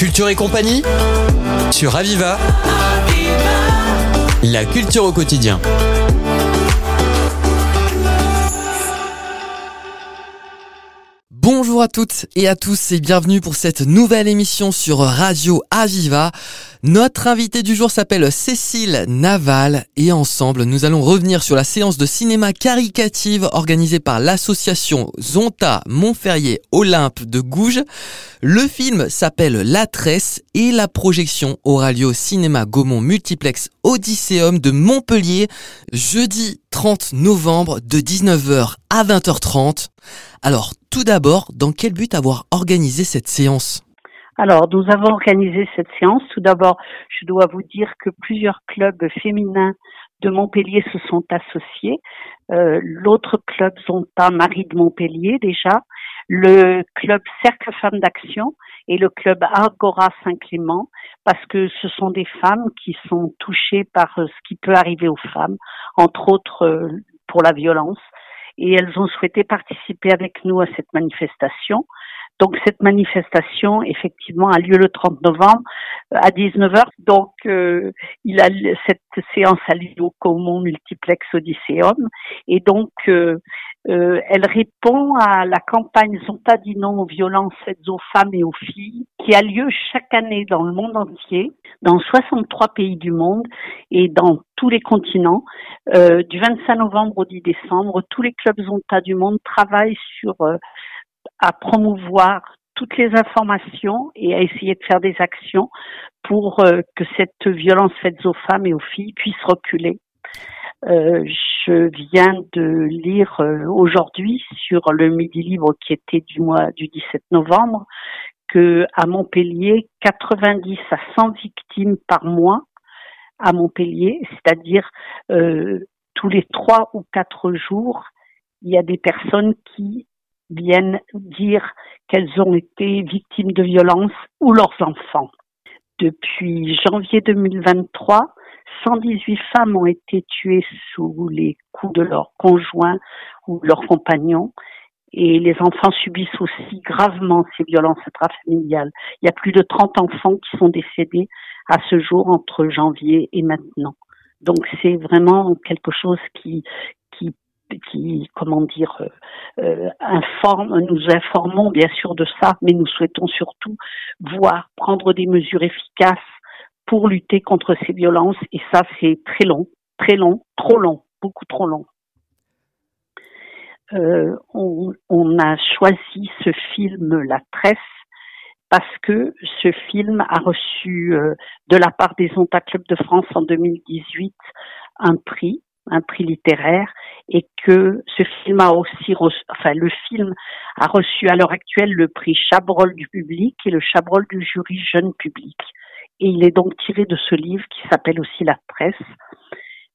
Culture et compagnie sur Aviva. La culture au quotidien. Bonjour à toutes et à tous et bienvenue pour cette nouvelle émission sur Radio Aviva. Notre invité du jour s'appelle Cécile Naval et ensemble nous allons revenir sur la séance de cinéma caricative organisée par l'association Zonta Montferrier Olympe de Gouges. Le film s'appelle La Tresse et la projection aura lieu au cinéma Gaumont Multiplex Odysseum de Montpellier jeudi 30 novembre de 19h à 20h30. Alors tout d'abord, dans quel but avoir organisé cette séance? Alors, nous avons organisé cette séance. Tout d'abord, je dois vous dire que plusieurs clubs féminins de Montpellier se sont associés. Euh, L'autre club sont à Marie de Montpellier déjà, le club Cercle Femmes d'Action et le club Agora Saint-Clément, parce que ce sont des femmes qui sont touchées par euh, ce qui peut arriver aux femmes, entre autres euh, pour la violence. Et elles ont souhaité participer avec nous à cette manifestation. Donc cette manifestation, effectivement, a lieu le 30 novembre euh, à 19h. Donc euh, il a cette séance a lieu au Commun Multiplex Odysseum et donc euh, elle répond à la campagne Zonta dit non aux violences faites aux femmes et aux filles qui a lieu chaque année dans le monde entier, dans 63 pays du monde et dans tous les continents. du 25 novembre au 10 décembre, tous les clubs Zonta du monde travaillent sur à promouvoir toutes les informations et à essayer de faire des actions pour euh, que cette violence faite aux femmes et aux filles puisse reculer. Euh, je viens de lire euh, aujourd'hui sur le Midi Libre qui était du mois du 17 novembre que à Montpellier, 90 à 100 victimes par mois à Montpellier, c'est-à-dire tous les trois ou quatre jours, il y a des personnes qui viennent dire qu'elles ont été victimes de violences ou leurs enfants. Depuis janvier 2023, 118 femmes ont été tuées sous les coups de leurs conjoints ou leurs compagnons et les enfants subissent aussi gravement ces violences intrafamiliales. Il y a plus de 30 enfants qui sont décédés à ce jour entre janvier et maintenant. Donc c'est vraiment quelque chose qui, qui, comment dire, euh, euh, informe, nous informons bien sûr de ça, mais nous souhaitons surtout voir prendre des mesures efficaces pour lutter contre ces violences. Et ça, c'est très long, très long, trop long, beaucoup trop long. Euh, on, on, a choisi ce film La Tresse parce que ce film a reçu de la part des Onta Club de France en 2018 un prix un prix littéraire et que ce film a aussi reçu, enfin le film a reçu à l'heure actuelle le prix Chabrol du public et le Chabrol du jury jeune public. Et il est donc tiré de ce livre qui s'appelle aussi La Presse.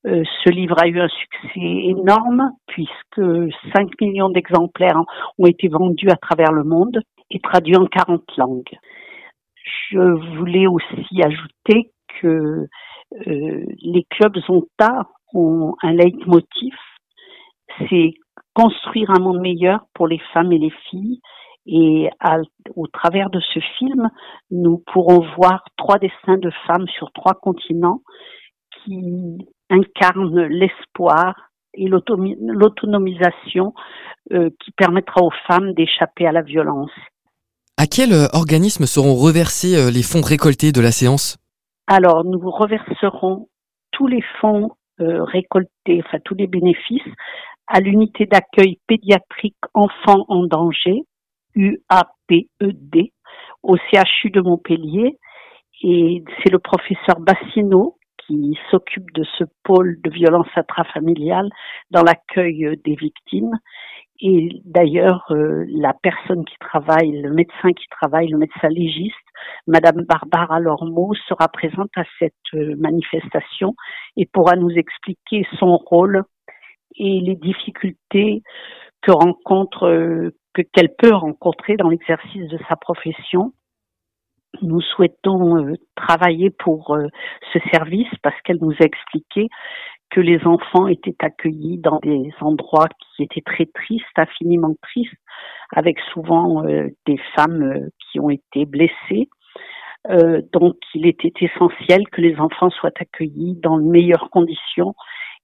Euh, ce livre a eu un succès énorme puisque 5 millions d'exemplaires ont été vendus à travers le monde et traduits en 40 langues. Je voulais aussi ajouter que euh, les clubs Zonta un leitmotiv, c'est construire un monde meilleur pour les femmes et les filles. Et au travers de ce film, nous pourrons voir trois destins de femmes sur trois continents qui incarnent l'espoir et l'autonomisation euh, qui permettra aux femmes d'échapper à la violence. À quel euh, organisme seront reversés euh, les fonds récoltés de la séance? Alors, nous reverserons tous les fonds récolter, enfin tous les bénéfices, à l'unité d'accueil pédiatrique enfants en danger, UAPED, au CHU de Montpellier. Et c'est le professeur Bassino qui s'occupe de ce pôle de violence intrafamiliale dans l'accueil des victimes. Et d'ailleurs, euh, la personne qui travaille, le médecin qui travaille, le médecin légiste, Madame Barbara Lormeau, sera présente à cette euh, manifestation et pourra nous expliquer son rôle et les difficultés que rencontre, euh, que qu'elle peut rencontrer dans l'exercice de sa profession. Nous souhaitons travailler pour ce service parce qu'elle nous a expliqué que les enfants étaient accueillis dans des endroits qui étaient très tristes, infiniment tristes, avec souvent euh, des femmes euh, qui ont été blessées. Euh, donc, il était essentiel que les enfants soient accueillis dans les meilleures conditions.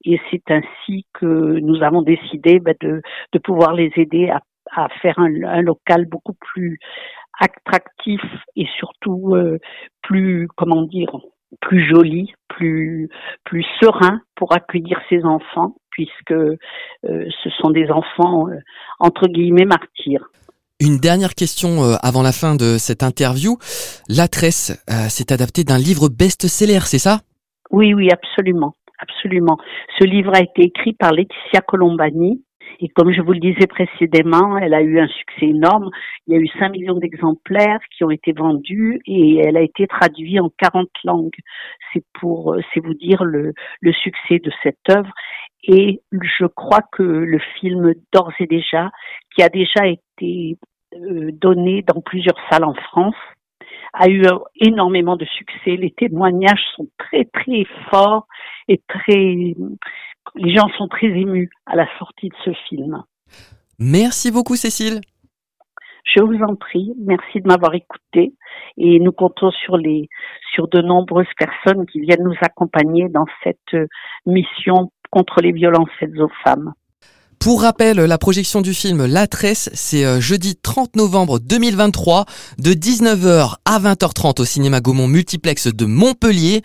Et c'est ainsi que nous avons décidé bah, de, de, pouvoir les aider à, à faire un, un, local beaucoup plus attractif et surtout euh, plus, comment dire, plus joli, plus plus serein pour accueillir ces enfants, puisque euh, ce sont des enfants euh, entre guillemets martyrs. Une dernière question euh, avant la fin de cette interview. La tresse s'est adapté d'un livre best-seller, c'est ça? Oui, oui, absolument, absolument. Ce livre a été écrit par Laetitia Colombani, et comme je vous le disais précédemment, elle a eu un succès énorme. Il y a eu 5 millions d'exemplaires qui ont été vendus et elle a été traduite en 40 langues. C'est pour, c'est vous dire le, le succès de cette œuvre. Et je crois que le film d'ores et déjà, qui a déjà été euh, donné dans plusieurs salles en France, a eu énormément de succès. Les témoignages sont très très forts et très les gens sont très émus à la sortie de ce film. Merci beaucoup Cécile. Je vous en prie, merci de m'avoir écouté et nous comptons sur les sur de nombreuses personnes qui viennent nous accompagner dans cette mission contre les violences faites aux femmes. Pour rappel, la projection du film La Tresse, c'est euh, jeudi 30 novembre 2023 de 19h à 20h30 au cinéma Gaumont Multiplex de Montpellier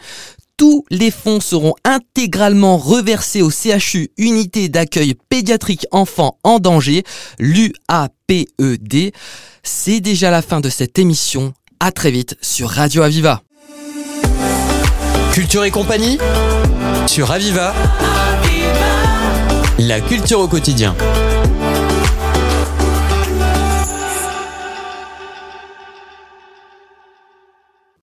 tous les fonds seront intégralement reversés au CHU Unité d'accueil pédiatrique enfants en danger, l'UAPED. C'est déjà la fin de cette émission. À très vite sur Radio Aviva. Culture et compagnie sur Aviva. La culture au quotidien.